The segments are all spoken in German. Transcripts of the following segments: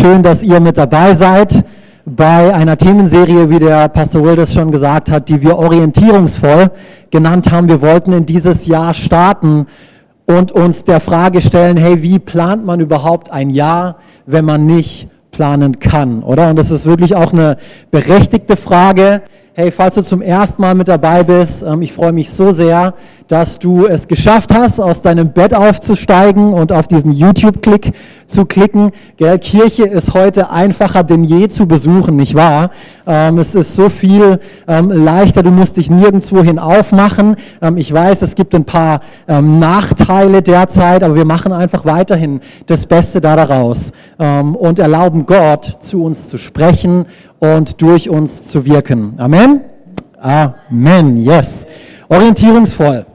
schön, dass ihr mit dabei seid bei einer Themenserie, wie der Pastor Will das schon gesagt hat, die wir orientierungsvoll genannt haben. Wir wollten in dieses Jahr starten und uns der Frage stellen, hey, wie plant man überhaupt ein Jahr, wenn man nicht planen kann, oder? Und das ist wirklich auch eine berechtigte Frage. Hey, falls du zum ersten Mal mit dabei bist, ähm, ich freue mich so sehr, dass du es geschafft hast, aus deinem Bett aufzusteigen und auf diesen YouTube-Klick zu klicken. Gell, Kirche ist heute einfacher denn je zu besuchen, nicht wahr? Ähm, es ist so viel ähm, leichter, du musst dich nirgendwohin aufmachen. Ähm, ich weiß, es gibt ein paar Nachteile derzeit, aber wir machen einfach weiterhin das Beste da daraus und erlauben Gott, zu uns zu sprechen und durch uns zu wirken. Amen? Amen, yes. Orientierungsvoll.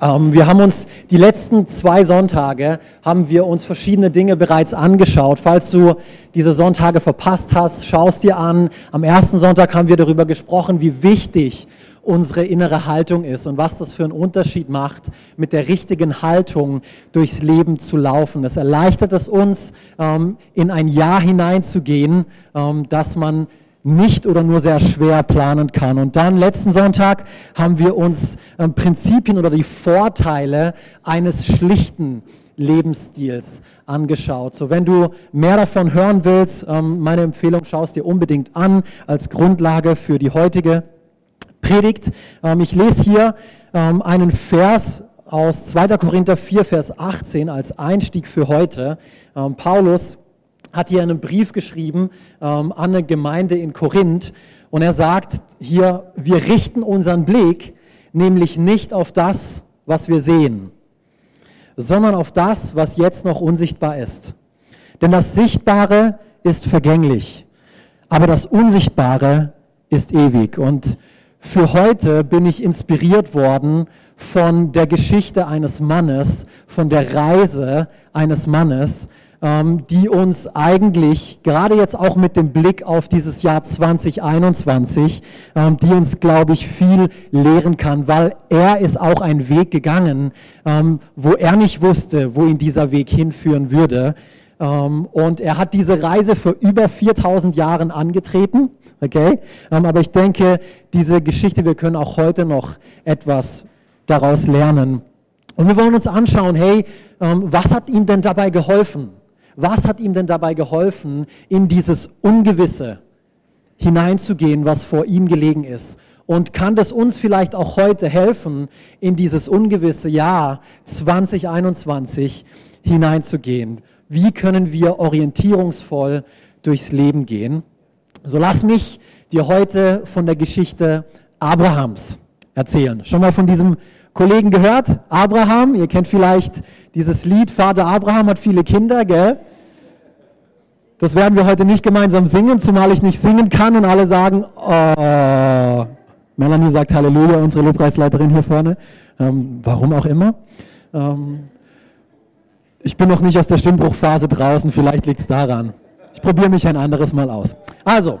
Ähm, wir haben uns die letzten zwei Sonntage, haben wir uns verschiedene Dinge bereits angeschaut. Falls du diese Sonntage verpasst hast, schaust dir an. Am ersten Sonntag haben wir darüber gesprochen, wie wichtig unsere innere Haltung ist und was das für einen Unterschied macht, mit der richtigen Haltung durchs Leben zu laufen. Es erleichtert es uns, ähm, in ein Jahr hineinzugehen, ähm, dass man nicht oder nur sehr schwer planen kann. Und dann letzten Sonntag haben wir uns äh, Prinzipien oder die Vorteile eines schlichten Lebensstils angeschaut. So, wenn du mehr davon hören willst, ähm, meine Empfehlung, schau es dir unbedingt an als Grundlage für die heutige Predigt. Ähm, ich lese hier ähm, einen Vers aus 2. Korinther 4, Vers 18 als Einstieg für heute. Ähm, Paulus hat hier einen Brief geschrieben ähm, an eine Gemeinde in Korinth und er sagt hier, wir richten unseren Blick nämlich nicht auf das, was wir sehen, sondern auf das, was jetzt noch unsichtbar ist. Denn das Sichtbare ist vergänglich, aber das Unsichtbare ist ewig. Und für heute bin ich inspiriert worden von der Geschichte eines Mannes, von der Reise eines Mannes, die uns eigentlich, gerade jetzt auch mit dem Blick auf dieses Jahr 2021, ähm, die uns, glaube ich, viel lehren kann, weil er ist auch einen Weg gegangen, ähm, wo er nicht wusste, wo ihn dieser Weg hinführen würde. Und er hat diese Reise für über 4000 Jahren angetreten. Okay? Aber ich denke, diese Geschichte, wir können auch heute noch etwas daraus lernen. Und wir wollen uns anschauen, hey, was hat ihm denn dabei geholfen? Was hat ihm denn dabei geholfen, in dieses Ungewisse hineinzugehen, was vor ihm gelegen ist? Und kann das uns vielleicht auch heute helfen, in dieses ungewisse Jahr 2021 hineinzugehen? Wie können wir orientierungsvoll durchs Leben gehen? So lass mich dir heute von der Geschichte Abrahams erzählen. Schon mal von diesem Kollegen gehört? Abraham, ihr kennt vielleicht dieses Lied, Vater Abraham hat viele Kinder, gell? Das werden wir heute nicht gemeinsam singen, zumal ich nicht singen kann und alle sagen, oh. Melanie sagt Halleluja, unsere Lobpreisleiterin hier vorne. Ähm, warum auch immer. Ähm, ich bin noch nicht aus der Stimmbruchphase draußen, vielleicht liegt es daran. Ich probiere mich ein anderes Mal aus. Also,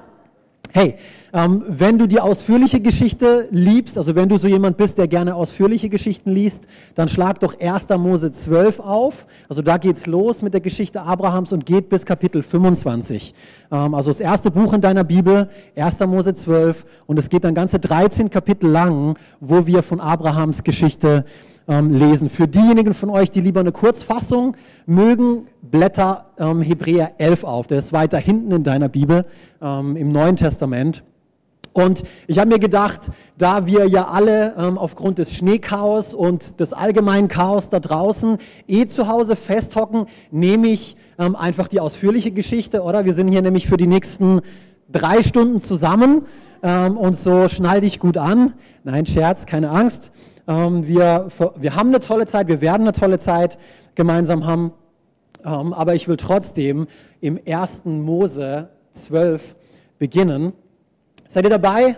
Hey, ähm, wenn du die ausführliche Geschichte liebst, also wenn du so jemand bist, der gerne ausführliche Geschichten liest, dann schlag doch 1. Mose 12 auf. Also da geht's los mit der Geschichte Abrahams und geht bis Kapitel 25. Ähm, also das erste Buch in deiner Bibel, 1. Mose 12 und es geht dann ganze 13 Kapitel lang, wo wir von Abrahams Geschichte ähm, lesen. Für diejenigen von euch, die lieber eine Kurzfassung mögen, blätter ähm, Hebräer 11 auf. Der ist weiter hinten in deiner Bibel ähm, im Neuen Testament. Und ich habe mir gedacht, da wir ja alle ähm, aufgrund des Schneechaos und des allgemeinen Chaos da draußen eh zu Hause festhocken, nehme ich ähm, einfach die ausführliche Geschichte, oder? Wir sind hier nämlich für die nächsten drei Stunden zusammen ähm, und so schnall dich gut an. Nein, Scherz, keine Angst. Ähm, wir, wir haben eine tolle Zeit, wir werden eine tolle Zeit gemeinsam haben. Ähm, aber ich will trotzdem im 1. Mose 12 beginnen. Seid ihr dabei?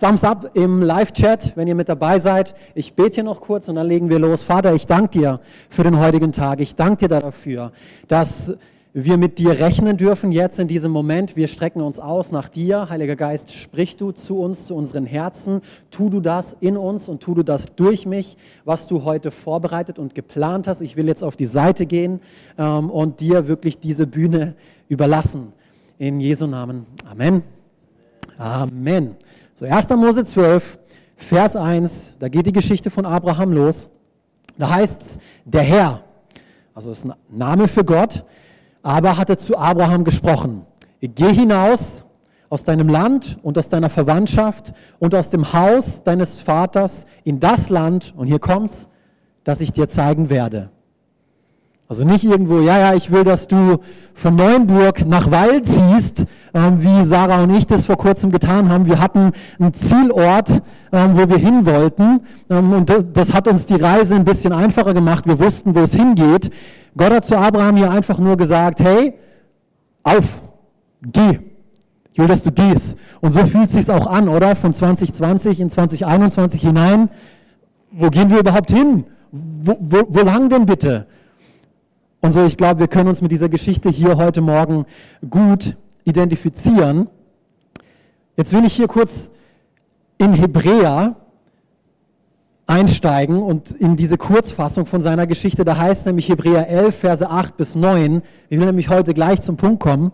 Thumbs up im Live-Chat, wenn ihr mit dabei seid. Ich bete hier noch kurz und dann legen wir los. Vater, ich danke dir für den heutigen Tag. Ich danke dir dafür, dass wir mit dir rechnen dürfen jetzt in diesem Moment. Wir strecken uns aus nach dir. Heiliger Geist, sprich du zu uns, zu unseren Herzen. Tu du das in uns und tu du das durch mich, was du heute vorbereitet und geplant hast. Ich will jetzt auf die Seite gehen ähm, und dir wirklich diese Bühne überlassen. In Jesu Namen. Amen. Amen. So, 1. Mose 12, Vers 1, da geht die Geschichte von Abraham los. Da heißt es, der Herr, also das ist ein Name für Gott, aber hatte zu Abraham gesprochen, geh hinaus aus deinem Land und aus deiner Verwandtschaft und aus dem Haus deines Vaters in das Land, und hier kommt's, das ich dir zeigen werde. Also nicht irgendwo, ja, ja, ich will, dass du von Neuenburg nach Weil ziehst, ähm, wie Sarah und ich das vor kurzem getan haben. Wir hatten einen Zielort, ähm, wo wir hin wollten. Ähm, und das, hat uns die Reise ein bisschen einfacher gemacht. Wir wussten, wo es hingeht. Gott hat zu Abraham hier einfach nur gesagt, hey, auf, geh. Ich will, dass du gehst. Und so fühlt es sich auch an, oder? Von 2020 in 2021 hinein. Wo gehen wir überhaupt hin? Wo, wo, wo lang denn bitte? Und so, ich glaube, wir können uns mit dieser Geschichte hier heute Morgen gut identifizieren. Jetzt will ich hier kurz in Hebräer einsteigen und in diese Kurzfassung von seiner Geschichte. Da heißt nämlich Hebräer 11, Verse 8 bis 9. Ich will nämlich heute gleich zum Punkt kommen.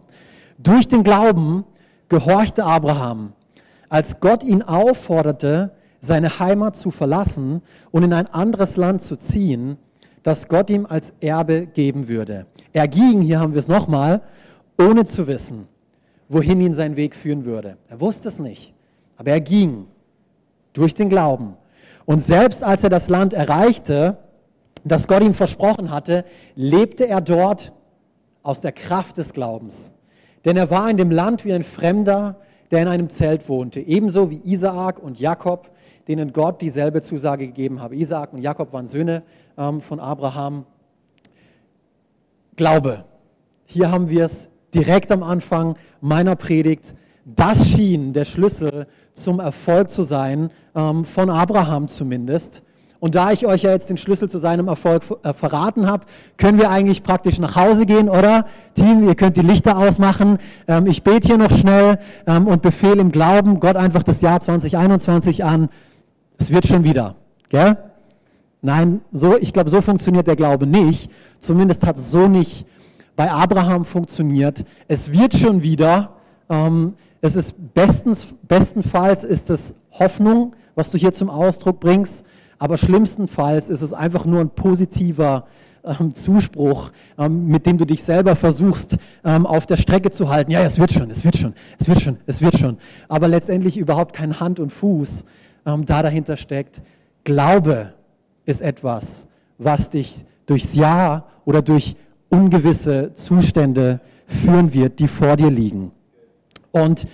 Durch den Glauben gehorchte Abraham, als Gott ihn aufforderte, seine Heimat zu verlassen und in ein anderes Land zu ziehen, das Gott ihm als Erbe geben würde. Er ging, hier haben wir es nochmal, ohne zu wissen, wohin ihn sein Weg führen würde. Er wusste es nicht, aber er ging durch den Glauben. Und selbst als er das Land erreichte, das Gott ihm versprochen hatte, lebte er dort aus der Kraft des Glaubens. Denn er war in dem Land wie ein Fremder, der in einem Zelt wohnte, ebenso wie Isaak und Jakob, denen Gott dieselbe Zusage gegeben habe. Isaak und Jakob waren Söhne ähm, von Abraham. Glaube. Hier haben wir es direkt am Anfang meiner Predigt. Das schien der Schlüssel zum Erfolg zu sein, ähm, von Abraham zumindest. Und da ich euch ja jetzt den Schlüssel zu seinem Erfolg äh, verraten habe, können wir eigentlich praktisch nach Hause gehen, oder? Team, ihr könnt die Lichter ausmachen. Ähm, ich bete hier noch schnell ähm, und befehle im Glauben Gott einfach das Jahr 2021 an. Es wird schon wieder, gell? Nein, so, ich glaube, so funktioniert der Glaube nicht. Zumindest hat es so nicht bei Abraham funktioniert. Es wird schon wieder. Ähm, es ist bestens, bestenfalls ist es Hoffnung, was du hier zum Ausdruck bringst. Aber schlimmstenfalls ist es einfach nur ein positiver ähm, Zuspruch, ähm, mit dem du dich selber versuchst, ähm, auf der Strecke zu halten. Ja, es wird schon, es wird schon, es wird schon, es wird schon. Aber letztendlich überhaupt kein Hand und Fuß ähm, da dahinter steckt. Glaube ist etwas, was dich durchs Jahr oder durch ungewisse Zustände führen wird, die vor dir liegen. Und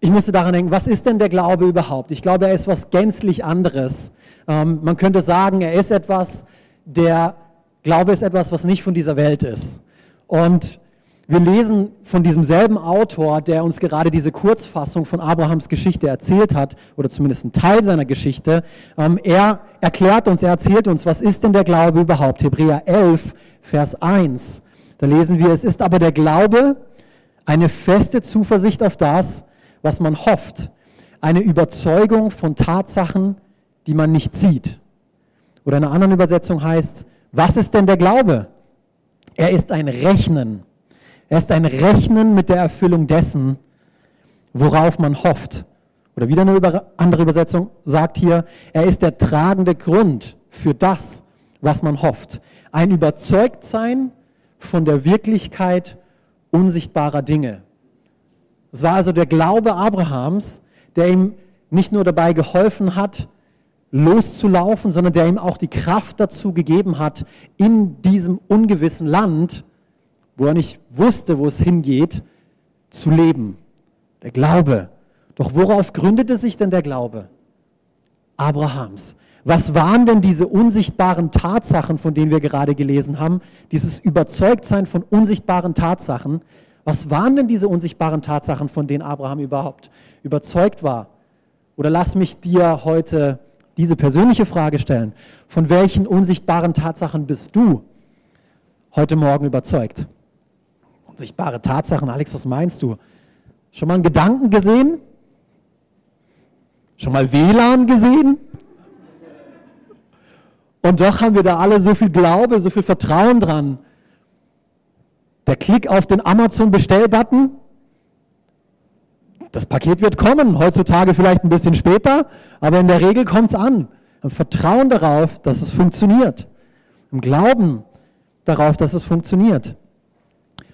ich musste daran denken, was ist denn der Glaube überhaupt? Ich glaube, er ist was gänzlich anderes. Ähm, man könnte sagen, er ist etwas, der Glaube ist etwas, was nicht von dieser Welt ist. Und wir lesen von diesem selben Autor, der uns gerade diese Kurzfassung von Abrahams Geschichte erzählt hat, oder zumindest einen Teil seiner Geschichte. Ähm, er erklärt uns, er erzählt uns, was ist denn der Glaube überhaupt? Hebräer 11, Vers 1. Da lesen wir, es ist aber der Glaube eine feste Zuversicht auf das, was man hofft, eine Überzeugung von Tatsachen, die man nicht sieht. Oder in einer anderen Übersetzung heißt, was ist denn der Glaube? Er ist ein Rechnen. Er ist ein Rechnen mit der Erfüllung dessen, worauf man hofft. Oder wieder eine andere Übersetzung sagt hier, er ist der tragende Grund für das, was man hofft. Ein Überzeugtsein von der Wirklichkeit unsichtbarer Dinge. Es war also der Glaube Abrahams, der ihm nicht nur dabei geholfen hat, loszulaufen, sondern der ihm auch die Kraft dazu gegeben hat, in diesem ungewissen Land, wo er nicht wusste, wo es hingeht, zu leben. Der Glaube. Doch worauf gründete sich denn der Glaube? Abrahams. Was waren denn diese unsichtbaren Tatsachen, von denen wir gerade gelesen haben? Dieses Überzeugtsein von unsichtbaren Tatsachen. Was waren denn diese unsichtbaren Tatsachen, von denen Abraham überhaupt überzeugt war? Oder lass mich dir heute diese persönliche Frage stellen. Von welchen unsichtbaren Tatsachen bist du heute Morgen überzeugt? Unsichtbare Tatsachen. Alex, was meinst du? Schon mal einen Gedanken gesehen? Schon mal WLAN gesehen? Und doch haben wir da alle so viel Glaube, so viel Vertrauen dran. Der Klick auf den Amazon-Bestellbutton, das Paket wird kommen, heutzutage vielleicht ein bisschen später, aber in der Regel kommt es an. Im Vertrauen darauf, dass es funktioniert. Im Glauben darauf, dass es funktioniert.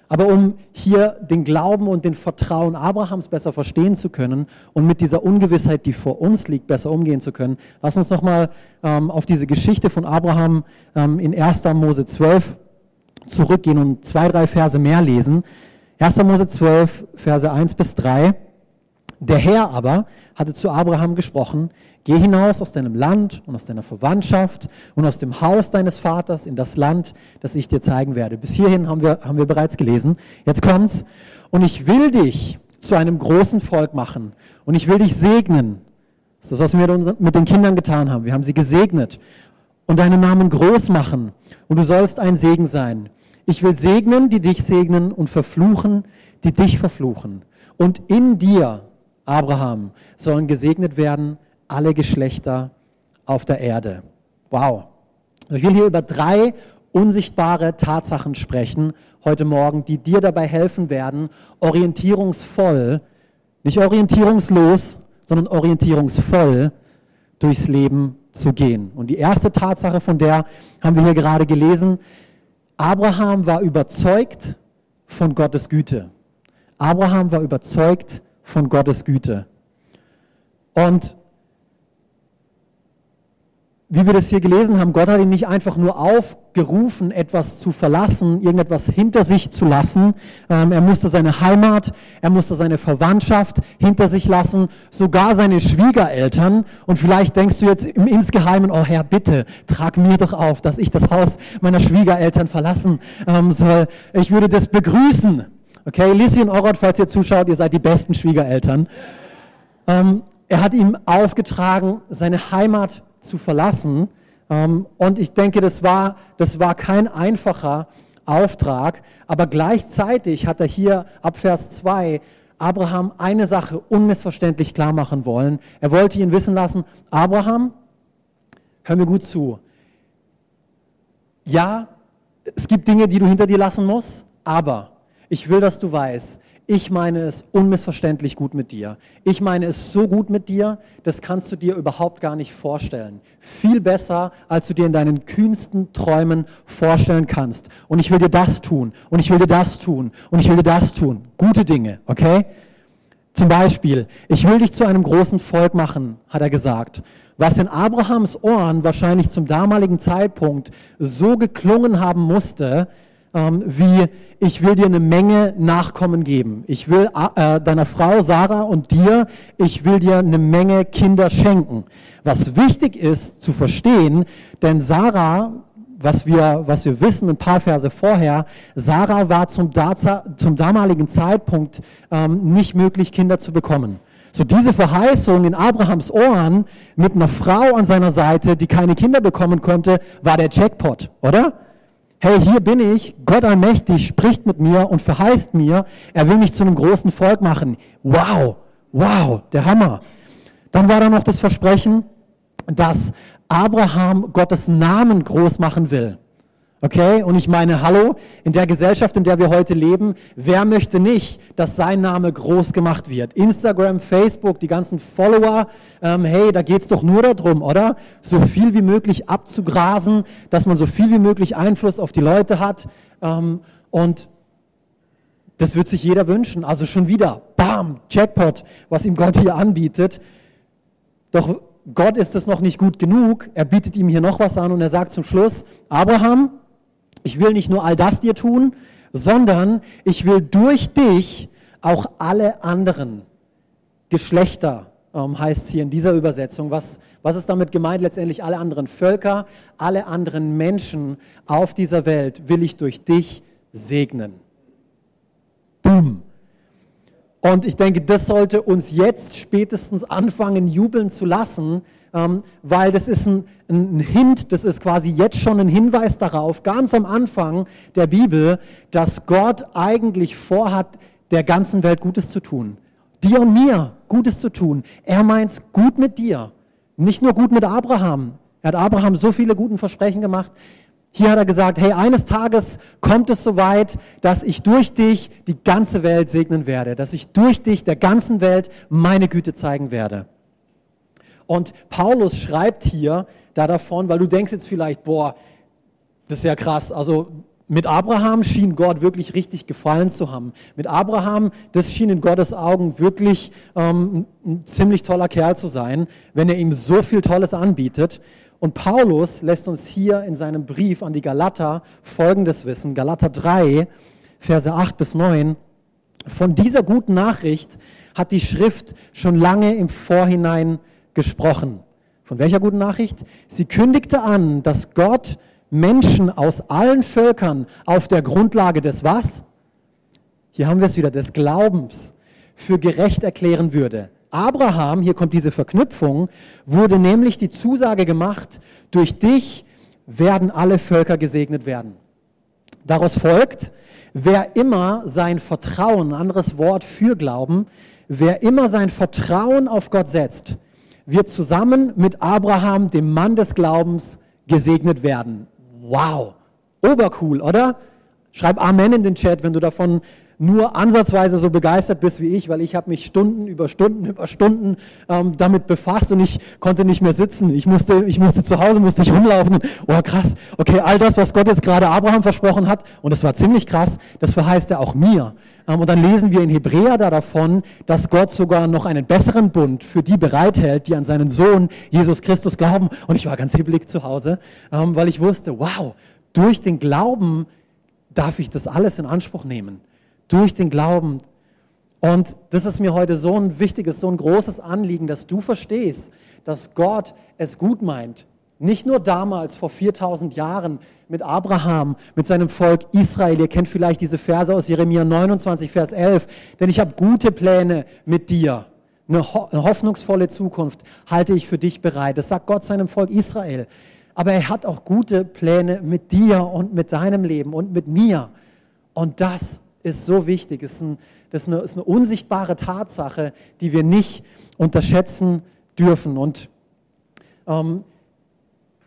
Aber um hier den Glauben und den Vertrauen Abrahams besser verstehen zu können und mit dieser Ungewissheit, die vor uns liegt, besser umgehen zu können, lass uns nochmal ähm, auf diese Geschichte von Abraham ähm, in 1. Mose 12 zurückgehen und zwei, drei Verse mehr lesen. 1. Mose 12, Verse 1 bis 3. Der Herr aber hatte zu Abraham gesprochen, geh hinaus aus deinem Land und aus deiner Verwandtschaft und aus dem Haus deines Vaters in das Land, das ich dir zeigen werde. Bis hierhin haben wir, haben wir bereits gelesen. Jetzt kommt's. Und ich will dich zu einem großen Volk machen und ich will dich segnen. Das ist das, was wir mit den Kindern getan haben. Wir haben sie gesegnet und deinen Namen groß machen und du sollst ein Segen sein. Ich will segnen, die dich segnen und verfluchen, die dich verfluchen. Und in dir Abraham sollen gesegnet werden alle Geschlechter auf der Erde. Wow. Ich will hier über drei unsichtbare Tatsachen sprechen heute Morgen, die dir dabei helfen werden, orientierungsvoll, nicht orientierungslos, sondern orientierungsvoll durchs Leben zu gehen. Und die erste Tatsache, von der haben wir hier gerade gelesen, Abraham war überzeugt von Gottes Güte. Abraham war überzeugt von Gottes Güte. Und wie wir das hier gelesen haben, Gott hat ihn nicht einfach nur aufgerufen, etwas zu verlassen, irgendetwas hinter sich zu lassen. Ähm, er musste seine Heimat, er musste seine Verwandtschaft hinter sich lassen, sogar seine Schwiegereltern. Und vielleicht denkst du jetzt im Insgeheimen, oh Herr, bitte, trag mir doch auf, dass ich das Haus meiner Schwiegereltern verlassen ähm, soll. Ich würde das begrüßen. Okay, Lissi und Orot, falls ihr zuschaut, ihr seid die besten Schwiegereltern. Ähm, er hat ihm aufgetragen, seine Heimat zu verlassen. Ähm, und ich denke, das war, das war kein einfacher Auftrag, aber gleichzeitig hat er hier ab Vers 2 Abraham eine Sache unmissverständlich klar machen wollen. Er wollte ihn wissen lassen, Abraham, hör mir gut zu. Ja, es gibt Dinge, die du hinter dir lassen musst, aber ich will, dass du weißt, ich meine es unmissverständlich gut mit dir. Ich meine es so gut mit dir, das kannst du dir überhaupt gar nicht vorstellen. Viel besser, als du dir in deinen kühnsten Träumen vorstellen kannst. Und ich will dir das tun. Und ich will dir das tun. Und ich will dir das tun. Gute Dinge, okay? Zum Beispiel, ich will dich zu einem großen Volk machen, hat er gesagt. Was in Abrahams Ohren wahrscheinlich zum damaligen Zeitpunkt so geklungen haben musste, ähm, wie ich will dir eine Menge Nachkommen geben. Ich will äh, deiner Frau Sarah und dir, ich will dir eine Menge Kinder schenken. Was wichtig ist zu verstehen, denn Sarah, was wir, was wir wissen, ein paar Verse vorher, Sarah war zum, zum damaligen Zeitpunkt ähm, nicht möglich, Kinder zu bekommen. So diese Verheißung in Abrahams Ohren mit einer Frau an seiner Seite, die keine Kinder bekommen konnte, war der Jackpot, oder? Hey, hier bin ich, Gott allmächtig spricht mit mir und verheißt mir, er will mich zu einem großen Volk machen. Wow, wow, der Hammer. Dann war da noch das Versprechen, dass Abraham Gottes Namen groß machen will. Okay? Und ich meine, hallo, in der Gesellschaft, in der wir heute leben, wer möchte nicht, dass sein Name groß gemacht wird? Instagram, Facebook, die ganzen Follower, ähm, hey, da geht's doch nur darum, oder? So viel wie möglich abzugrasen, dass man so viel wie möglich Einfluss auf die Leute hat. Ähm, und das wird sich jeder wünschen. Also schon wieder, bam, Jackpot, was ihm Gott hier anbietet. Doch Gott ist es noch nicht gut genug. Er bietet ihm hier noch was an und er sagt zum Schluss, Abraham, ich will nicht nur all das dir tun, sondern ich will durch dich auch alle anderen Geschlechter, ähm, heißt es hier in dieser Übersetzung. Was, was ist damit gemeint? Letztendlich alle anderen Völker, alle anderen Menschen auf dieser Welt will ich durch dich segnen. Boom. Und ich denke, das sollte uns jetzt spätestens anfangen, jubeln zu lassen, ähm, weil das ist ein, ein Hint, das ist quasi jetzt schon ein Hinweis darauf, ganz am Anfang der Bibel, dass Gott eigentlich vorhat, der ganzen Welt Gutes zu tun. Dir und mir Gutes zu tun. Er meint gut mit dir. Nicht nur gut mit Abraham. Er hat Abraham so viele guten Versprechen gemacht. Hier hat er gesagt, hey, eines Tages kommt es so weit, dass ich durch dich die ganze Welt segnen werde, dass ich durch dich der ganzen Welt meine Güte zeigen werde. Und Paulus schreibt hier da davon, weil du denkst jetzt vielleicht, boah, das ist ja krass. Also mit Abraham schien Gott wirklich richtig gefallen zu haben. Mit Abraham, das schien in Gottes Augen wirklich ähm, ein ziemlich toller Kerl zu sein, wenn er ihm so viel Tolles anbietet. Und Paulus lässt uns hier in seinem Brief an die Galater Folgendes wissen. Galater 3, Verse 8 bis 9. Von dieser guten Nachricht hat die Schrift schon lange im Vorhinein gesprochen. Von welcher guten Nachricht? Sie kündigte an, dass Gott Menschen aus allen Völkern auf der Grundlage des was? Hier haben wir es wieder, des Glaubens für gerecht erklären würde. Abraham, hier kommt diese Verknüpfung, wurde nämlich die Zusage gemacht, durch dich werden alle Völker gesegnet werden. Daraus folgt, wer immer sein Vertrauen, anderes Wort für Glauben, wer immer sein Vertrauen auf Gott setzt, wird zusammen mit Abraham, dem Mann des Glaubens, gesegnet werden. Wow, obercool, oder? Schreib Amen in den Chat, wenn du davon nur ansatzweise so begeistert bist wie ich, weil ich habe mich Stunden über Stunden über Stunden ähm, damit befasst und ich konnte nicht mehr sitzen. Ich musste, ich musste zu Hause, musste ich rumlaufen. oh krass, okay, all das, was Gott jetzt gerade Abraham versprochen hat, und das war ziemlich krass, das verheißt er auch mir. Ähm, und dann lesen wir in Hebräer da davon, dass Gott sogar noch einen besseren Bund für die bereithält, die an seinen Sohn Jesus Christus glauben. Und ich war ganz hibbelig zu Hause, ähm, weil ich wusste, wow, durch den Glauben darf ich das alles in Anspruch nehmen. Durch den Glauben. Und das ist mir heute so ein wichtiges, so ein großes Anliegen, dass du verstehst, dass Gott es gut meint. Nicht nur damals, vor 4000 Jahren, mit Abraham, mit seinem Volk Israel. Ihr kennt vielleicht diese Verse aus Jeremia 29, Vers 11. Denn ich habe gute Pläne mit dir. Eine, hoffnungsvolle Zukunft halte ich für dich bereit. Das sagt Gott seinem Volk Israel aber er hat auch gute Pläne mit dir und mit deinem Leben und mit mir. Und das ist so wichtig. Ist, ein, das ist, eine, ist eine unsichtbare Tatsache, die wir nicht unterschätzen dürfen. Und ähm,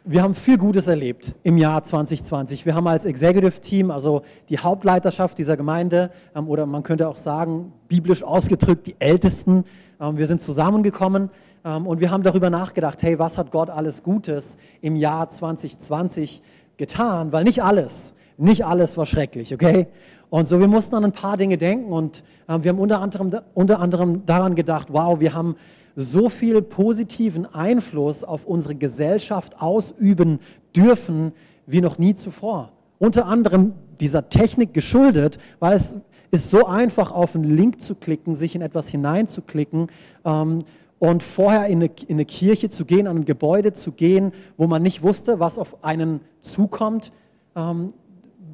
wir haben viel Gutes erlebt im Jahr 2020. Wir haben als Executive Team, also die Hauptleiterschaft dieser Gemeinde, ähm, oder man könnte auch sagen, biblisch ausgedrückt, die Ältesten, ähm, wir sind zusammengekommen ähm, und wir haben darüber nachgedacht, hey, was hat Gott alles Gutes im Jahr 2020 getan? Weil nicht alles, nicht alles war schrecklich, okay? Und so, wir mussten an ein paar Dinge denken und wir haben unter anderem, unter anderem daran gedacht, wow, wir haben so viel positiven Einfluss auf unsere Gesellschaft ausüben dürfen wie noch nie zuvor. Unter anderem dieser Technik geschuldet, weil es ist so einfach, auf einen Link zu klicken, sich in etwas hineinzuklicken ähm, und vorher in eine, in eine Kirche zu gehen, an ein Gebäude zu gehen, wo man nicht wusste, was auf einen zukommt. Ähm,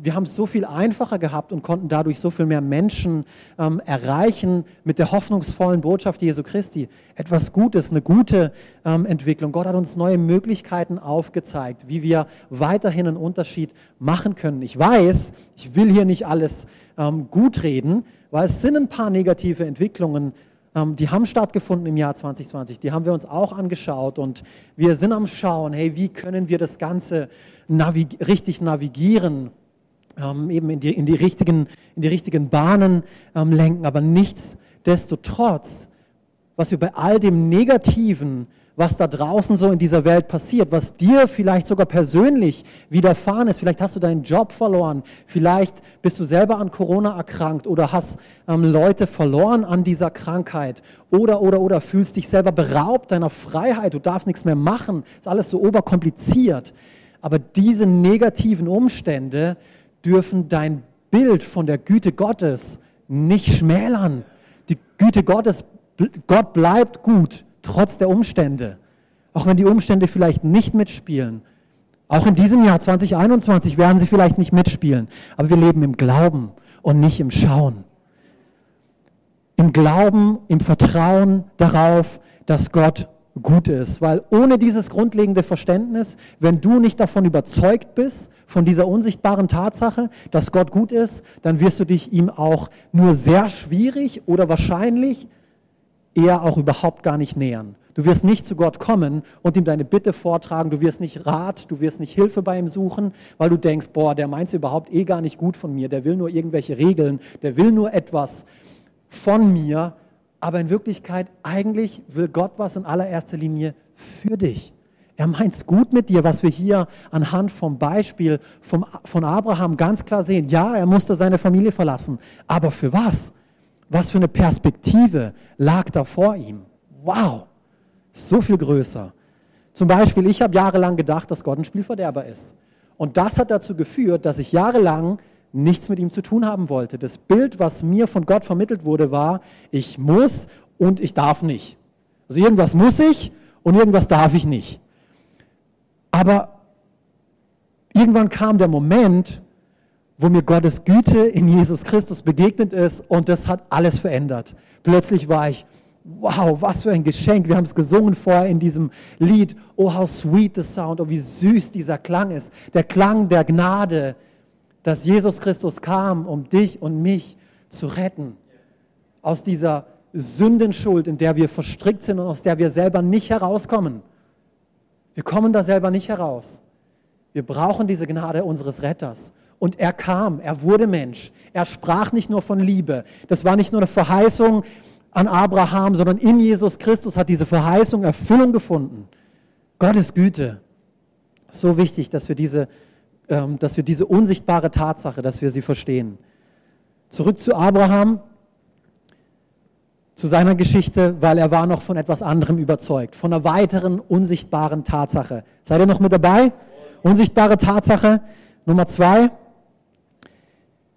wir haben es so viel einfacher gehabt und konnten dadurch so viel mehr Menschen ähm, erreichen mit der hoffnungsvollen Botschaft Jesu Christi. Etwas Gutes, eine gute ähm, Entwicklung. Gott hat uns neue Möglichkeiten aufgezeigt, wie wir weiterhin einen Unterschied machen können. Ich weiß, ich will hier nicht alles ähm, gut reden, weil es sind ein paar negative Entwicklungen, ähm, die haben stattgefunden im Jahr 2020. Die haben wir uns auch angeschaut und wir sind am Schauen, hey, wie können wir das Ganze navig richtig navigieren? Ähm, eben in die, in, die richtigen, in die richtigen Bahnen ähm, lenken. Aber nichtsdestotrotz, was wir bei all dem Negativen, was da draußen so in dieser Welt passiert, was dir vielleicht sogar persönlich widerfahren ist, vielleicht hast du deinen Job verloren, vielleicht bist du selber an Corona erkrankt oder hast ähm, Leute verloren an dieser Krankheit oder, oder, oder fühlst dich selber beraubt deiner Freiheit, du darfst nichts mehr machen, ist alles so oberkompliziert. Aber diese negativen Umstände dürfen dein Bild von der Güte Gottes nicht schmälern. Die Güte Gottes, Gott bleibt gut, trotz der Umstände. Auch wenn die Umstände vielleicht nicht mitspielen. Auch in diesem Jahr 2021 werden sie vielleicht nicht mitspielen. Aber wir leben im Glauben und nicht im Schauen. Im Glauben, im Vertrauen darauf, dass Gott gut ist. Weil ohne dieses grundlegende Verständnis, wenn du nicht davon überzeugt bist, von dieser unsichtbaren Tatsache, dass Gott gut ist, dann wirst du dich ihm auch nur sehr schwierig oder wahrscheinlich eher auch überhaupt gar nicht nähern. Du wirst nicht zu Gott kommen und ihm deine Bitte vortragen, du wirst nicht Rat, du wirst nicht Hilfe bei ihm suchen, weil du denkst, boah, der meint es überhaupt eh gar nicht gut von mir, der will nur irgendwelche Regeln, der will nur etwas von mir, aber in Wirklichkeit eigentlich will Gott was in allererster Linie für dich. Er meint es gut mit dir, was wir hier anhand vom Beispiel vom, von Abraham ganz klar sehen. Ja, er musste seine Familie verlassen, aber für was? Was für eine Perspektive lag da vor ihm? Wow, so viel größer. Zum Beispiel, ich habe jahrelang gedacht, dass Gott ein Spielverderber ist. Und das hat dazu geführt, dass ich jahrelang nichts mit ihm zu tun haben wollte. Das Bild, was mir von Gott vermittelt wurde, war, ich muss und ich darf nicht. Also irgendwas muss ich und irgendwas darf ich nicht. Aber irgendwann kam der Moment, wo mir Gottes Güte in Jesus Christus begegnet ist und das hat alles verändert. Plötzlich war ich, wow, was für ein Geschenk. Wir haben es gesungen vorher in diesem Lied. Oh, how sweet the sound. Oh, wie süß dieser Klang ist. Der Klang der Gnade, dass Jesus Christus kam, um dich und mich zu retten. Aus dieser Sündenschuld, in der wir verstrickt sind und aus der wir selber nicht herauskommen. Wir kommen da selber nicht heraus. Wir brauchen diese Gnade unseres Retters. Und er kam, er wurde Mensch. Er sprach nicht nur von Liebe. Das war nicht nur eine Verheißung an Abraham, sondern in Jesus Christus hat diese Verheißung Erfüllung gefunden. Gottes Güte. So wichtig, dass wir diese dass wir diese unsichtbare Tatsache, dass wir sie verstehen. Zurück zu Abraham, zu seiner Geschichte, weil er war noch von etwas anderem überzeugt, von einer weiteren unsichtbaren Tatsache. Seid ihr noch mit dabei? Unsichtbare Tatsache Nummer zwei.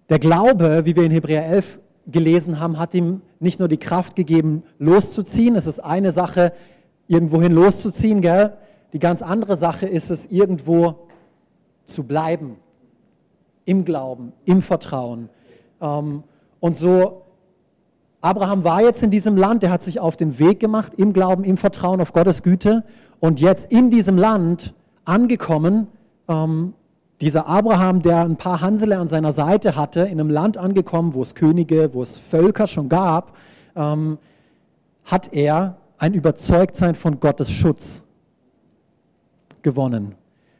Der Glaube, wie wir in Hebräer 11 gelesen haben, hat ihm nicht nur die Kraft gegeben, loszuziehen. Es ist eine Sache, irgendwohin loszuziehen, gell? Die ganz andere Sache ist es, irgendwo zu bleiben. Im Glauben, im Vertrauen. Ähm, und so, Abraham war jetzt in diesem Land, er hat sich auf den Weg gemacht, im Glauben, im Vertrauen auf Gottes Güte. Und jetzt in diesem Land angekommen, ähm, dieser Abraham, der ein paar Hansele an seiner Seite hatte, in einem Land angekommen, wo es Könige, wo es Völker schon gab, ähm, hat er ein Überzeugtsein von Gottes Schutz gewonnen.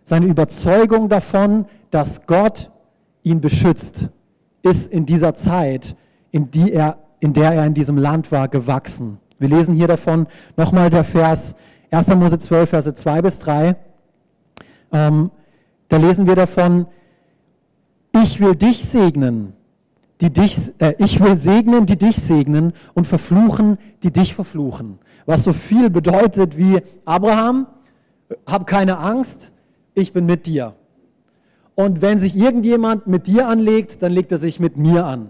Seine Überzeugung davon, dass Gott ihn beschützt, ist in dieser Zeit, in, die er, in der er in diesem Land war, gewachsen. Wir lesen hier davon nochmal der Vers 1. Mose 12, Verse 2 bis 3. Ähm, da lesen wir davon, ich will dich segnen, die dich, äh, ich will segnen, die dich segnen und verfluchen, die dich verfluchen. Was so viel bedeutet wie Abraham, hab keine Angst, ich bin mit dir. Und wenn sich irgendjemand mit dir anlegt, dann legt er sich mit mir an.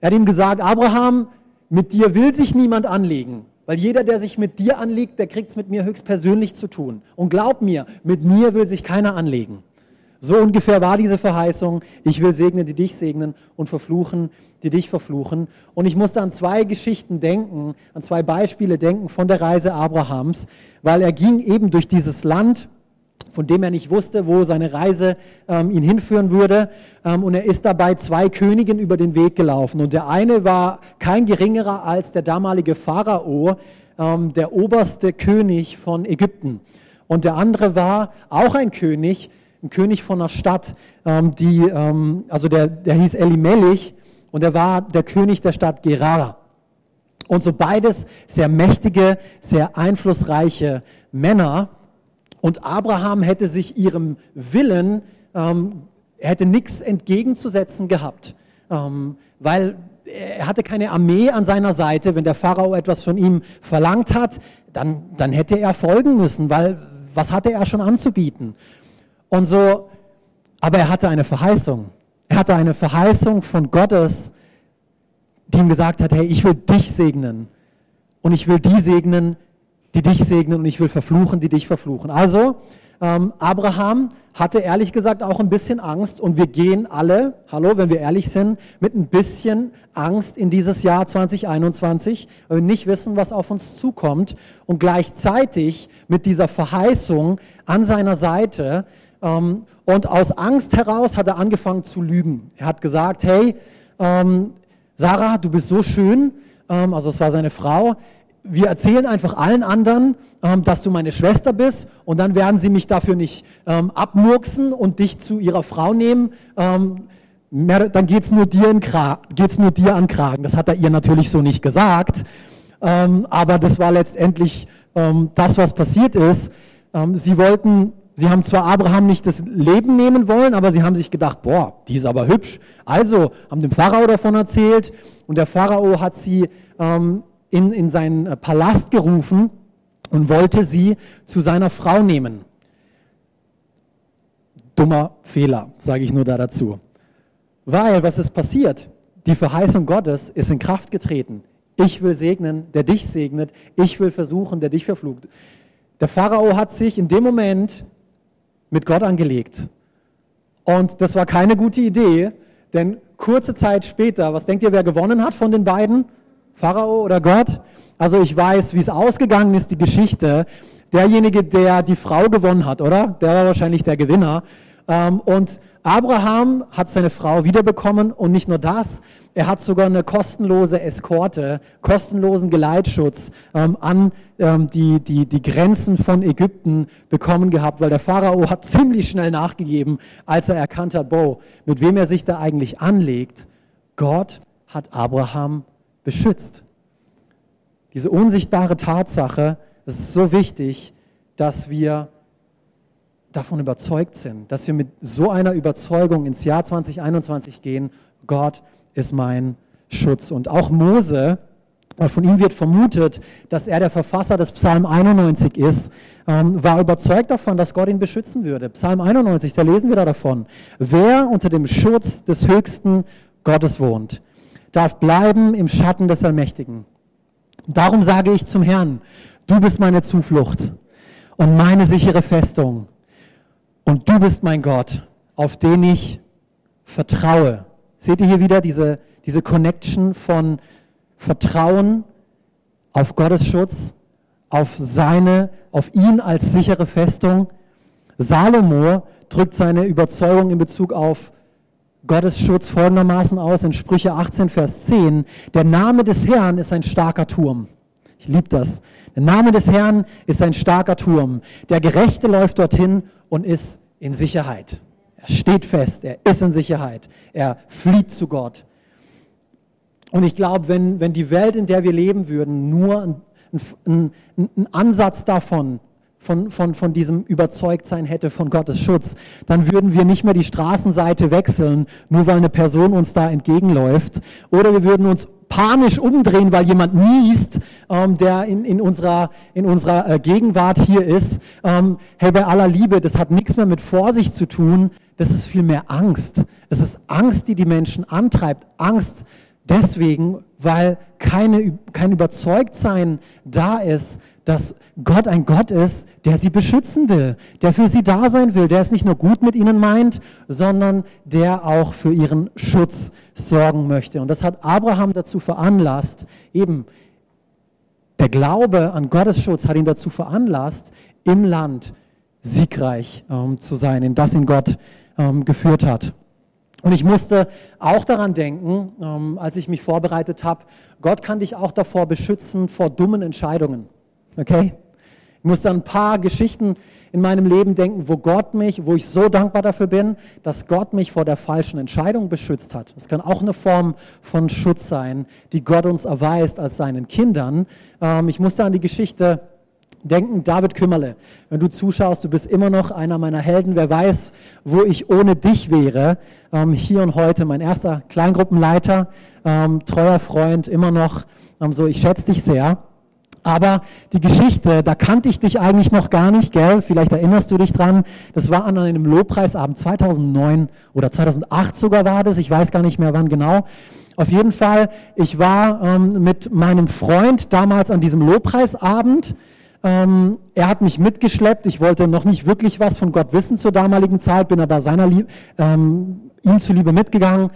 Er hat ihm gesagt, Abraham, mit dir will sich niemand anlegen, weil jeder, der sich mit dir anlegt, der kriegt es mit mir höchstpersönlich zu tun. Und glaub mir, mit mir will sich keiner anlegen. So ungefähr war diese Verheißung. Ich will segnen, die dich segnen und verfluchen, die dich verfluchen. Und ich musste an zwei Geschichten denken, an zwei Beispiele denken von der Reise Abrahams, weil er ging eben durch dieses Land von dem er nicht wusste, wo seine Reise ähm, ihn hinführen würde. Ähm, und er ist dabei zwei Königen über den Weg gelaufen. Und der eine war kein geringerer als der damalige Pharao, ähm, der oberste König von Ägypten. Und der andere war auch ein König, ein König von einer Stadt, ähm, die, ähm, also der, der hieß Elimelech und er war der König der Stadt Gerar. Und so beides sehr mächtige, sehr einflussreiche Männer. Und Abraham hätte sich ihrem Willen, ähm, hätte nichts entgegenzusetzen gehabt, ähm, weil er hatte keine Armee an seiner Seite. Wenn der Pharao etwas von ihm verlangt hat, dann, dann hätte er folgen müssen, weil was hatte er schon anzubieten? Und so, aber er hatte eine Verheißung. Er hatte eine Verheißung von Gottes, die ihm gesagt hat, hey, ich will dich segnen. Und ich will die segnen, die dich segnen und ich will verfluchen, die dich verfluchen. Also, ähm, Abraham hatte ehrlich gesagt auch ein bisschen Angst und wir gehen alle, hallo, wenn wir ehrlich sind, mit ein bisschen Angst in dieses Jahr 2021, weil wir nicht wissen, was auf uns zukommt und gleichzeitig mit dieser Verheißung an seiner Seite ähm, und aus Angst heraus hat er angefangen zu lügen. Er hat gesagt, hey, ähm, Sarah, du bist so schön, ähm, also es war seine Frau, wir erzählen einfach allen anderen, ähm, dass du meine Schwester bist und dann werden sie mich dafür nicht ähm, abmurksen und dich zu ihrer Frau nehmen. Ähm, mehr, dann geht's nur nur dir an Kragen. Das hat er ihr natürlich so nicht gesagt, ähm, aber das war letztendlich ähm, das, was passiert ist. Ähm, sie wollten Sie haben zwar Abraham nicht das Leben nehmen wollen, aber sie haben sich gedacht, boah, die ist aber hübsch. Also haben dem Pharao davon erzählt und der Pharao hat sie ähm, in, in seinen äh, Palast gerufen und wollte sie zu seiner Frau nehmen. Dummer Fehler, sage ich nur da dazu. Weil, was ist passiert? Die Verheißung Gottes ist in Kraft getreten. Ich will segnen, der dich segnet. Ich will versuchen, der dich verflucht. Der Pharao hat sich in dem Moment mit Gott angelegt. Und das war keine gute Idee, denn kurze Zeit später, was denkt ihr, wer gewonnen hat von den beiden? Pharao oder Gott? Also ich weiß, wie es ausgegangen ist, die Geschichte. Derjenige, der die Frau gewonnen hat, oder? Der war wahrscheinlich der Gewinner. Ähm, und Abraham hat seine Frau wiederbekommen und nicht nur das, er hat sogar eine kostenlose Eskorte, kostenlosen Geleitschutz ähm, an ähm, die, die, die Grenzen von Ägypten bekommen gehabt, weil der Pharao hat ziemlich schnell nachgegeben, als er erkannt hat, boah, mit wem er sich da eigentlich anlegt. Gott hat Abraham beschützt. Diese unsichtbare Tatsache, es ist so wichtig, dass wir davon überzeugt sind, dass wir mit so einer Überzeugung ins Jahr 2021 gehen, Gott ist mein Schutz. Und auch Mose, von ihm wird vermutet, dass er der Verfasser des Psalm 91 ist, ähm, war überzeugt davon, dass Gott ihn beschützen würde. Psalm 91, da lesen wir da davon. Wer unter dem Schutz des höchsten Gottes wohnt, darf bleiben im Schatten des Allmächtigen. Darum sage ich zum Herrn, du bist meine Zuflucht und meine sichere Festung. Und du bist mein Gott, auf den ich vertraue. Seht ihr hier wieder diese, diese Connection von Vertrauen auf Gottes Schutz, auf seine, auf ihn als sichere Festung? Salomo drückt seine Überzeugung in Bezug auf Gottes Schutz folgendermaßen aus in Sprüche 18, Vers 10. Der Name des Herrn ist ein starker Turm. Ich liebe das. Der Name des Herrn ist ein starker Turm. Der Gerechte läuft dorthin und ist in Sicherheit. Er steht fest, er ist in Sicherheit, er flieht zu Gott. Und ich glaube, wenn, wenn die Welt, in der wir leben würden, nur ein, ein, ein Ansatz davon von, von, von diesem Überzeugtsein hätte von Gottes Schutz, dann würden wir nicht mehr die Straßenseite wechseln, nur weil eine Person uns da entgegenläuft. Oder wir würden uns panisch umdrehen, weil jemand niest, ähm, der in, in unserer, in unserer äh, Gegenwart hier ist. Ähm, hey, bei aller Liebe, das hat nichts mehr mit Vorsicht zu tun, das ist vielmehr Angst. Es ist Angst, die die Menschen antreibt. Angst deswegen, weil keine, kein Überzeugtsein da ist, dass Gott ein Gott ist, der sie beschützen will, der für sie da sein will, der es nicht nur gut mit ihnen meint, sondern der auch für ihren Schutz sorgen möchte. Und das hat Abraham dazu veranlasst, eben der Glaube an Gottes Schutz hat ihn dazu veranlasst, im Land siegreich ähm, zu sein, in das ihn Gott ähm, geführt hat. Und ich musste auch daran denken, ähm, als ich mich vorbereitet habe, Gott kann dich auch davor beschützen vor dummen Entscheidungen. Okay? Ich muss an ein paar Geschichten in meinem Leben denken, wo Gott mich, wo ich so dankbar dafür bin, dass Gott mich vor der falschen Entscheidung beschützt hat. Das kann auch eine Form von Schutz sein, die Gott uns erweist als seinen Kindern. Ähm, ich musste an die Geschichte denken, David Kümmerle, wenn du zuschaust, du bist immer noch einer meiner Helden. Wer weiß, wo ich ohne dich wäre, ähm, hier und heute. Mein erster Kleingruppenleiter, ähm, treuer Freund, immer noch so, ich schätze dich sehr. Aber die Geschichte, da kannte ich dich eigentlich noch gar nicht, gell? Vielleicht erinnerst du dich dran. Das war an einem Lobpreisabend 2009 oder 2008 sogar war das. Ich weiß gar nicht mehr wann genau. Auf jeden Fall, ich war ähm, mit meinem Freund damals an diesem Lobpreisabend Ähm, er hat mich mitgeschleppt. Ich wollte noch nicht wirklich was von Gott wissen zur damaligen Zeit, bin aber seiner Lieb ähm, ihm zuliebe mitgegangen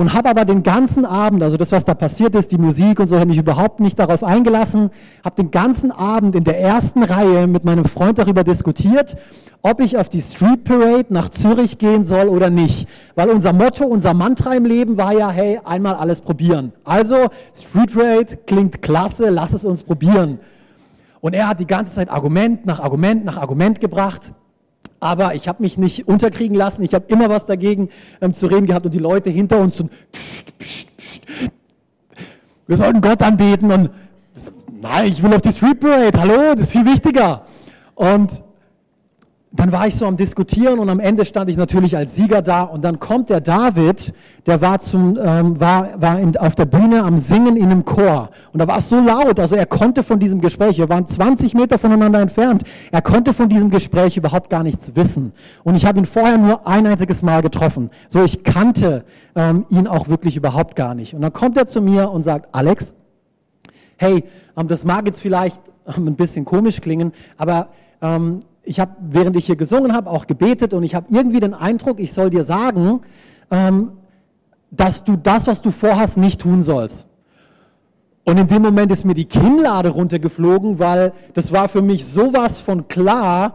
und habe aber den ganzen Abend, also das, was da passiert ist, die Musik und so, habe mich überhaupt nicht darauf eingelassen, habe den ganzen Abend in der ersten Reihe mit meinem Freund darüber diskutiert, ob ich auf die Street Parade nach Zürich gehen soll oder nicht. Weil unser Motto, unser Mantra im Leben war ja, hey, einmal alles probieren. Also, Street Parade klingt klasse, lass es uns probieren. Und er hat die ganze Zeit Argument nach Argument nach Argument gebracht. Aber ich habe mich nicht unterkriegen lassen. Ich habe immer was dagegen ähm, zu reden gehabt und die Leute hinter uns so, pst, pst, pst, wir sollten Gott anbeten und nein, ich will auf die Street Parade. Hallo, das ist viel wichtiger. Und dann war ich so am Diskutieren und am Ende stand ich natürlich als Sieger da und dann kommt der David, der war, zum, ähm, war, war in, auf der Bühne am Singen in einem Chor. Und da war es so laut, also er konnte von diesem Gespräch, wir waren 20 Meter voneinander entfernt, er konnte von diesem Gespräch überhaupt gar nichts wissen. Und ich habe ihn vorher nur ein einziges Mal getroffen, so ich kannte ähm, ihn auch wirklich überhaupt gar nicht. Und dann kommt er zu mir und sagt, Alex, hey, ähm, das mag jetzt vielleicht ähm, ein bisschen komisch klingen, aber ähm, ich habe, während ich hier gesungen habe, auch gebetet und ich habe irgendwie den Eindruck, ich soll dir sagen, ähm, dass du das, was du vorhast, nicht tun sollst. Und in dem Moment ist mir die Kinnlade runtergeflogen, weil das war für mich sowas von klar,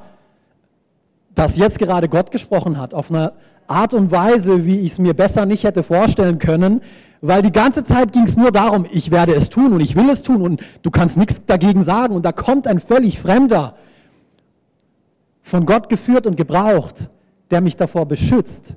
dass jetzt gerade Gott gesprochen hat, auf eine Art und Weise, wie ich es mir besser nicht hätte vorstellen können, weil die ganze Zeit ging es nur darum, ich werde es tun und ich will es tun und du kannst nichts dagegen sagen und da kommt ein völlig Fremder von Gott geführt und gebraucht, der mich davor beschützt,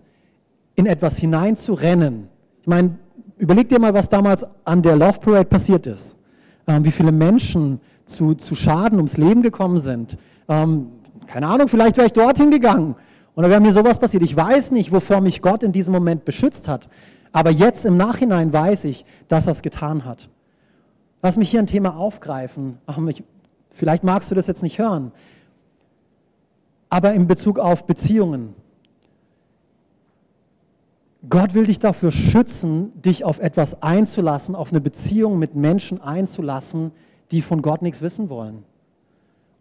in etwas hineinzurennen. Ich meine, überleg dir mal, was damals an der Love Parade passiert ist. Ähm, wie viele Menschen zu, zu Schaden ums Leben gekommen sind. Ähm, keine Ahnung, vielleicht wäre ich dorthin gegangen und da wäre mir sowas passiert. Ich weiß nicht, wovor mich Gott in diesem Moment beschützt hat. Aber jetzt im Nachhinein weiß ich, dass er es getan hat. Lass mich hier ein Thema aufgreifen. Ach, ich, vielleicht magst du das jetzt nicht hören aber in Bezug auf Beziehungen. Gott will dich dafür schützen, dich auf etwas einzulassen, auf eine Beziehung mit Menschen einzulassen, die von Gott nichts wissen wollen.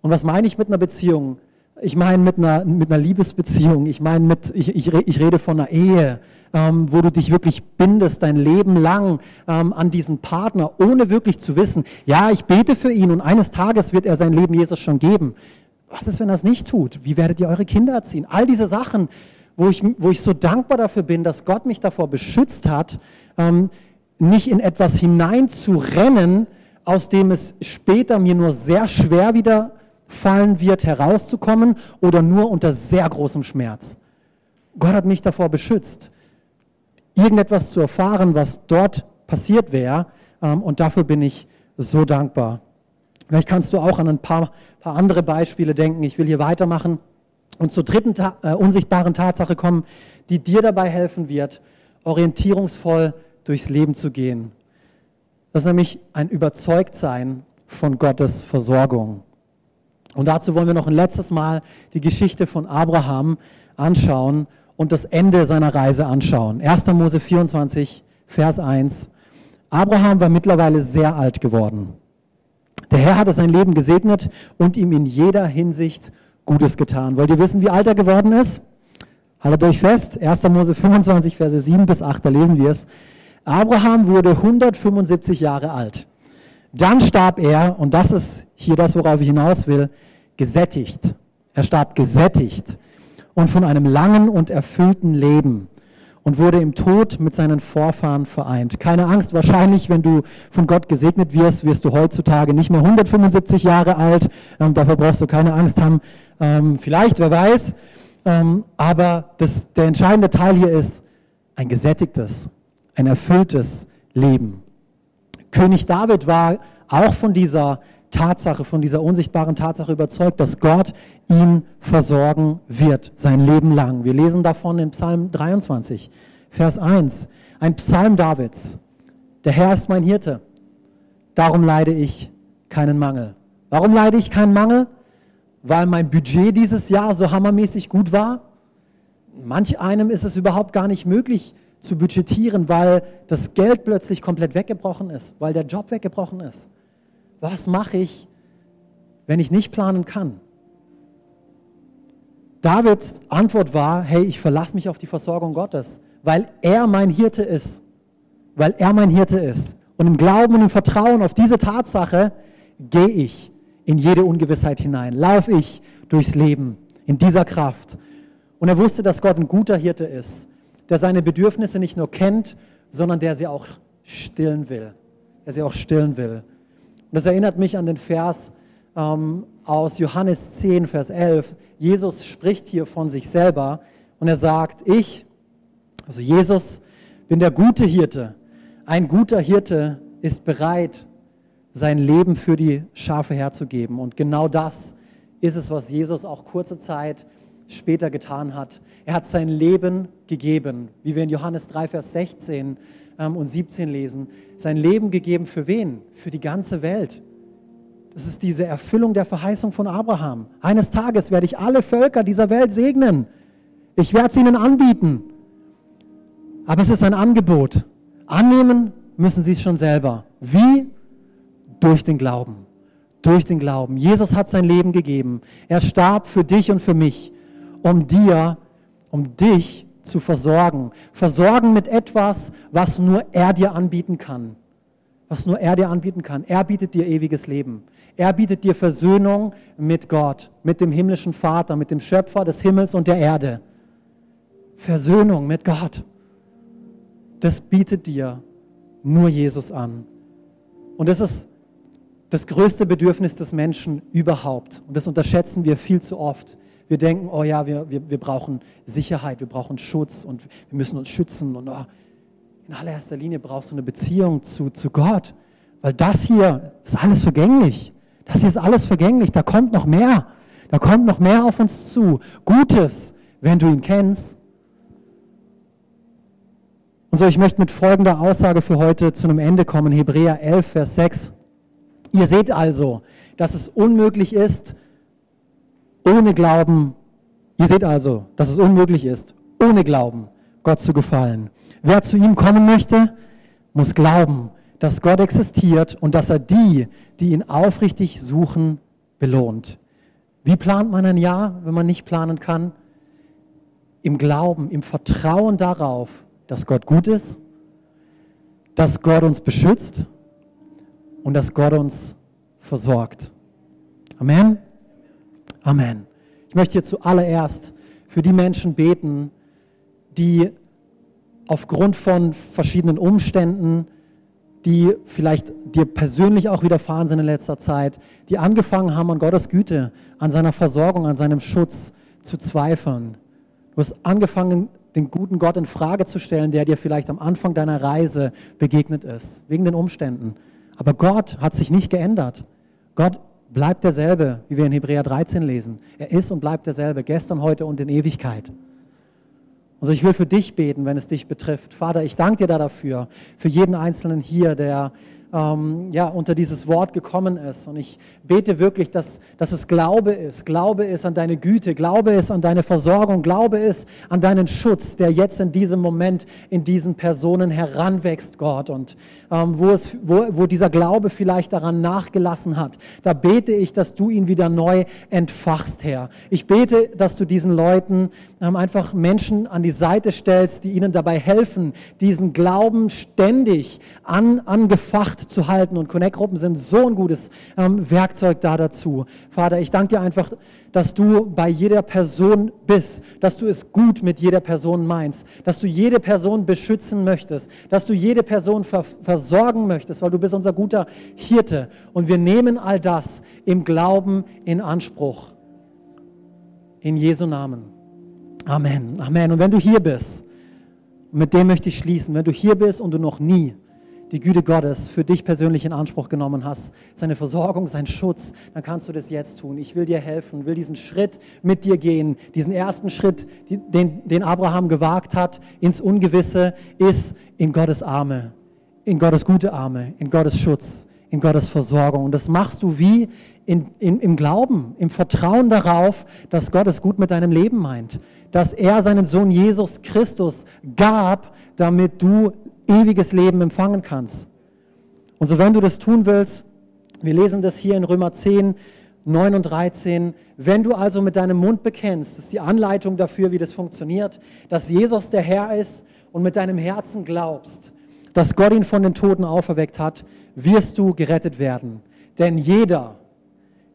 Und was meine ich mit einer Beziehung? Ich meine mit einer, mit einer Liebesbeziehung, ich meine mit, ich, ich, ich rede von einer Ehe, ähm, wo du dich wirklich bindest, dein Leben lang ähm, an diesen Partner, ohne wirklich zu wissen, ja, ich bete für ihn und eines Tages wird er sein Leben Jesus schon geben. Was ist, wenn es nicht tut? Wie werdet ihr eure Kinder erziehen? All diese Sachen, wo ich, wo ich so dankbar dafür bin, dass Gott mich davor beschützt hat, ähm, nicht in etwas hineinzurennen, aus dem es später mir nur sehr schwer wieder fallen wird, herauszukommen oder nur unter sehr großem Schmerz. Gott hat mich davor beschützt, irgendetwas zu erfahren, was dort passiert wäre. Ähm, und dafür bin ich so dankbar. Vielleicht kannst du auch an ein paar, paar andere Beispiele denken. Ich will hier weitermachen und zur dritten ta äh, unsichtbaren Tatsache kommen, die dir dabei helfen wird, orientierungsvoll durchs Leben zu gehen. Das ist nämlich ein Überzeugtsein von Gottes Versorgung. Und dazu wollen wir noch ein letztes Mal die Geschichte von Abraham anschauen und das Ende seiner Reise anschauen. 1. Mose 24, Vers 1. Abraham war mittlerweile sehr alt geworden. Der Herr hatte sein Leben gesegnet und ihm in jeder Hinsicht Gutes getan. Wollt ihr wissen, wie alt er geworden ist? Haltet euch fest, 1. Mose 25, Verse 7 bis 8, da lesen wir es. Abraham wurde 175 Jahre alt. Dann starb er, und das ist hier das, worauf ich hinaus will, gesättigt. Er starb gesättigt und von einem langen und erfüllten Leben und wurde im Tod mit seinen Vorfahren vereint. Keine Angst, wahrscheinlich, wenn du von Gott gesegnet wirst, wirst du heutzutage nicht mehr 175 Jahre alt. Ähm, dafür brauchst du keine Angst haben. Ähm, vielleicht, wer weiß. Ähm, aber das, der entscheidende Teil hier ist ein gesättigtes, ein erfülltes Leben. König David war auch von dieser Tatsache, von dieser unsichtbaren Tatsache überzeugt, dass Gott ihn versorgen wird, sein Leben lang. Wir lesen davon in Psalm 23, Vers 1, ein Psalm Davids. Der Herr ist mein Hirte, darum leide ich keinen Mangel. Warum leide ich keinen Mangel? Weil mein Budget dieses Jahr so hammermäßig gut war? Manch einem ist es überhaupt gar nicht möglich zu budgetieren, weil das Geld plötzlich komplett weggebrochen ist, weil der Job weggebrochen ist was mache ich wenn ich nicht planen kann? Davids Antwort war, hey, ich verlasse mich auf die Versorgung Gottes, weil er mein Hirte ist. Weil er mein Hirte ist. Und im Glauben und im Vertrauen auf diese Tatsache gehe ich in jede Ungewissheit hinein, laufe ich durchs Leben in dieser Kraft. Und er wusste, dass Gott ein guter Hirte ist, der seine Bedürfnisse nicht nur kennt, sondern der sie auch stillen will. Der sie auch stillen will. Das erinnert mich an den Vers ähm, aus Johannes 10, Vers 11. Jesus spricht hier von sich selber und er sagt, ich, also Jesus, bin der gute Hirte. Ein guter Hirte ist bereit, sein Leben für die Schafe herzugeben. Und genau das ist es, was Jesus auch kurze Zeit später getan hat. Er hat sein Leben gegeben, wie wir in Johannes 3, Vers 16 ähm, und 17 lesen. Sein Leben gegeben für wen? Für die ganze Welt. Das ist diese Erfüllung der Verheißung von Abraham. Eines Tages werde ich alle Völker dieser Welt segnen. Ich werde es ihnen anbieten. Aber es ist ein Angebot. Annehmen müssen sie es schon selber. Wie? Durch den Glauben. Durch den Glauben. Jesus hat sein Leben gegeben. Er starb für dich und für mich, um dir, um dich zu versorgen. Versorgen mit etwas, was nur er dir anbieten kann was nur er dir anbieten kann. Er bietet dir ewiges Leben. Er bietet dir Versöhnung mit Gott, mit dem himmlischen Vater, mit dem Schöpfer des Himmels und der Erde. Versöhnung mit Gott. Das bietet dir nur Jesus an. Und das ist das größte Bedürfnis des Menschen überhaupt. Und das unterschätzen wir viel zu oft. Wir denken, oh ja, wir, wir, wir brauchen Sicherheit, wir brauchen Schutz und wir müssen uns schützen und oh, in allererster Linie brauchst du eine Beziehung zu, zu Gott, weil das hier ist alles vergänglich. Das hier ist alles vergänglich. Da kommt noch mehr. Da kommt noch mehr auf uns zu. Gutes, wenn du ihn kennst. Und so, ich möchte mit folgender Aussage für heute zu einem Ende kommen. Hebräer 11, Vers 6. Ihr seht also, dass es unmöglich ist, ohne Glauben, ihr seht also, dass es unmöglich ist, ohne Glauben Gott zu gefallen. Wer zu ihm kommen möchte, muss glauben, dass Gott existiert und dass er die, die ihn aufrichtig suchen, belohnt. Wie plant man ein Jahr, wenn man nicht planen kann? Im Glauben, im Vertrauen darauf, dass Gott gut ist, dass Gott uns beschützt und dass Gott uns versorgt. Amen. Amen. Ich möchte hier zuallererst für die Menschen beten, die aufgrund von verschiedenen Umständen, die vielleicht dir persönlich auch widerfahren sind in letzter Zeit, die angefangen haben, an Gottes Güte, an seiner Versorgung, an seinem Schutz zu zweifeln. Du hast angefangen, den guten Gott in Frage zu stellen, der dir vielleicht am Anfang deiner Reise begegnet ist, wegen den Umständen. Aber Gott hat sich nicht geändert. Gott bleibt derselbe, wie wir in Hebräer 13 lesen. Er ist und bleibt derselbe, gestern, heute und in Ewigkeit. Also ich will für dich beten, wenn es dich betrifft. Vater, ich danke dir da dafür, für jeden Einzelnen hier, der ähm, ja, unter dieses Wort gekommen ist. Und ich bete wirklich, dass, dass es Glaube ist. Glaube ist an deine Güte, Glaube ist an deine Versorgung, Glaube ist an deinen Schutz, der jetzt in diesem Moment in diesen Personen heranwächst, Gott. Und ähm, wo, es, wo, wo dieser Glaube vielleicht daran nachgelassen hat, da bete ich, dass du ihn wieder neu entfachst, Herr. Ich bete, dass du diesen Leuten ähm, einfach Menschen an die Seite stellst, die ihnen dabei helfen, diesen Glauben ständig an, angefacht Zu halten. Und Connect-Gruppen sind so ein gutes ähm, Werkzeug da dazu. Vater, ich danke dir einfach, dass du bei jeder Person bist, dass du es gut mit jeder Person meinst, dass du jede Person beschützen möchtest, dass du jede Person ver versorgen möchtest, weil du bist unser guter Hirte. Und wir nehmen all das im Glauben in Anspruch. In Jesu Namen. Amen. Amen. Und wenn du hier bist, mit dem möchte ich schließen, wenn du hier bist und du noch nie die Güte Gottes für dich persönlich in Anspruch genommen hast, seine Versorgung, sein Schutz, dann kannst du das jetzt tun. Ich will dir helfen, will diesen Schritt mit dir gehen. Diesen ersten Schritt, den, den Abraham gewagt hat ins Ungewisse, ist in Gottes Arme, in Gottes gute Arme, in Gottes Schutz, in Gottes Versorgung. Und das machst du wie in, in, im Glauben, im Vertrauen darauf, dass Gott es gut mit deinem Leben meint, dass er seinen Sohn Jesus Christus gab, damit du ewiges Leben empfangen kannst. Und so wenn du das tun willst, wir lesen das hier in Römer 10, 9 und 13. Wenn du also mit deinem Mund bekennst, das ist die Anleitung dafür, wie das funktioniert, dass Jesus der Herr ist und mit deinem Herzen glaubst, dass Gott ihn von den Toten auferweckt hat, wirst du gerettet werden. Denn jeder,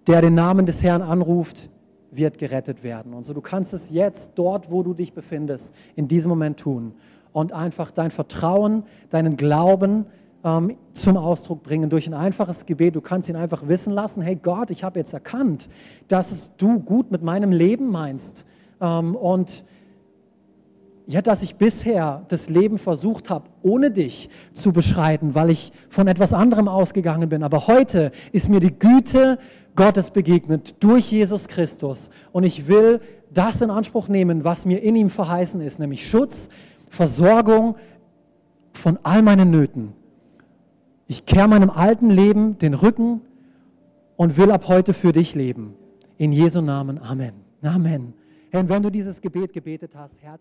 der den Namen des Herrn anruft, wird gerettet werden. Und so, du kannst es jetzt dort, wo du dich befindest, in diesem Moment tun und einfach dein Vertrauen, deinen Glauben ähm, zum Ausdruck bringen durch ein einfaches Gebet. Du kannst ihn einfach wissen lassen, hey Gott, ich habe jetzt erkannt, dass du gut mit meinem Leben meinst ähm, und ja, dass ich bisher das Leben versucht habe, ohne dich zu beschreiten, weil ich von etwas anderem ausgegangen bin. Aber heute ist mir die Güte Gottes begegnet durch Jesus Christus. Und ich will das in Anspruch nehmen, was mir in ihm verheißen ist, nämlich Schutz, Versorgung von all meinen Nöten. Ich kehre meinem alten Leben den Rücken und will ab heute für dich leben. In Jesu Namen. Amen. Amen. Herr, wenn du dieses Gebet gebetet hast, herzlich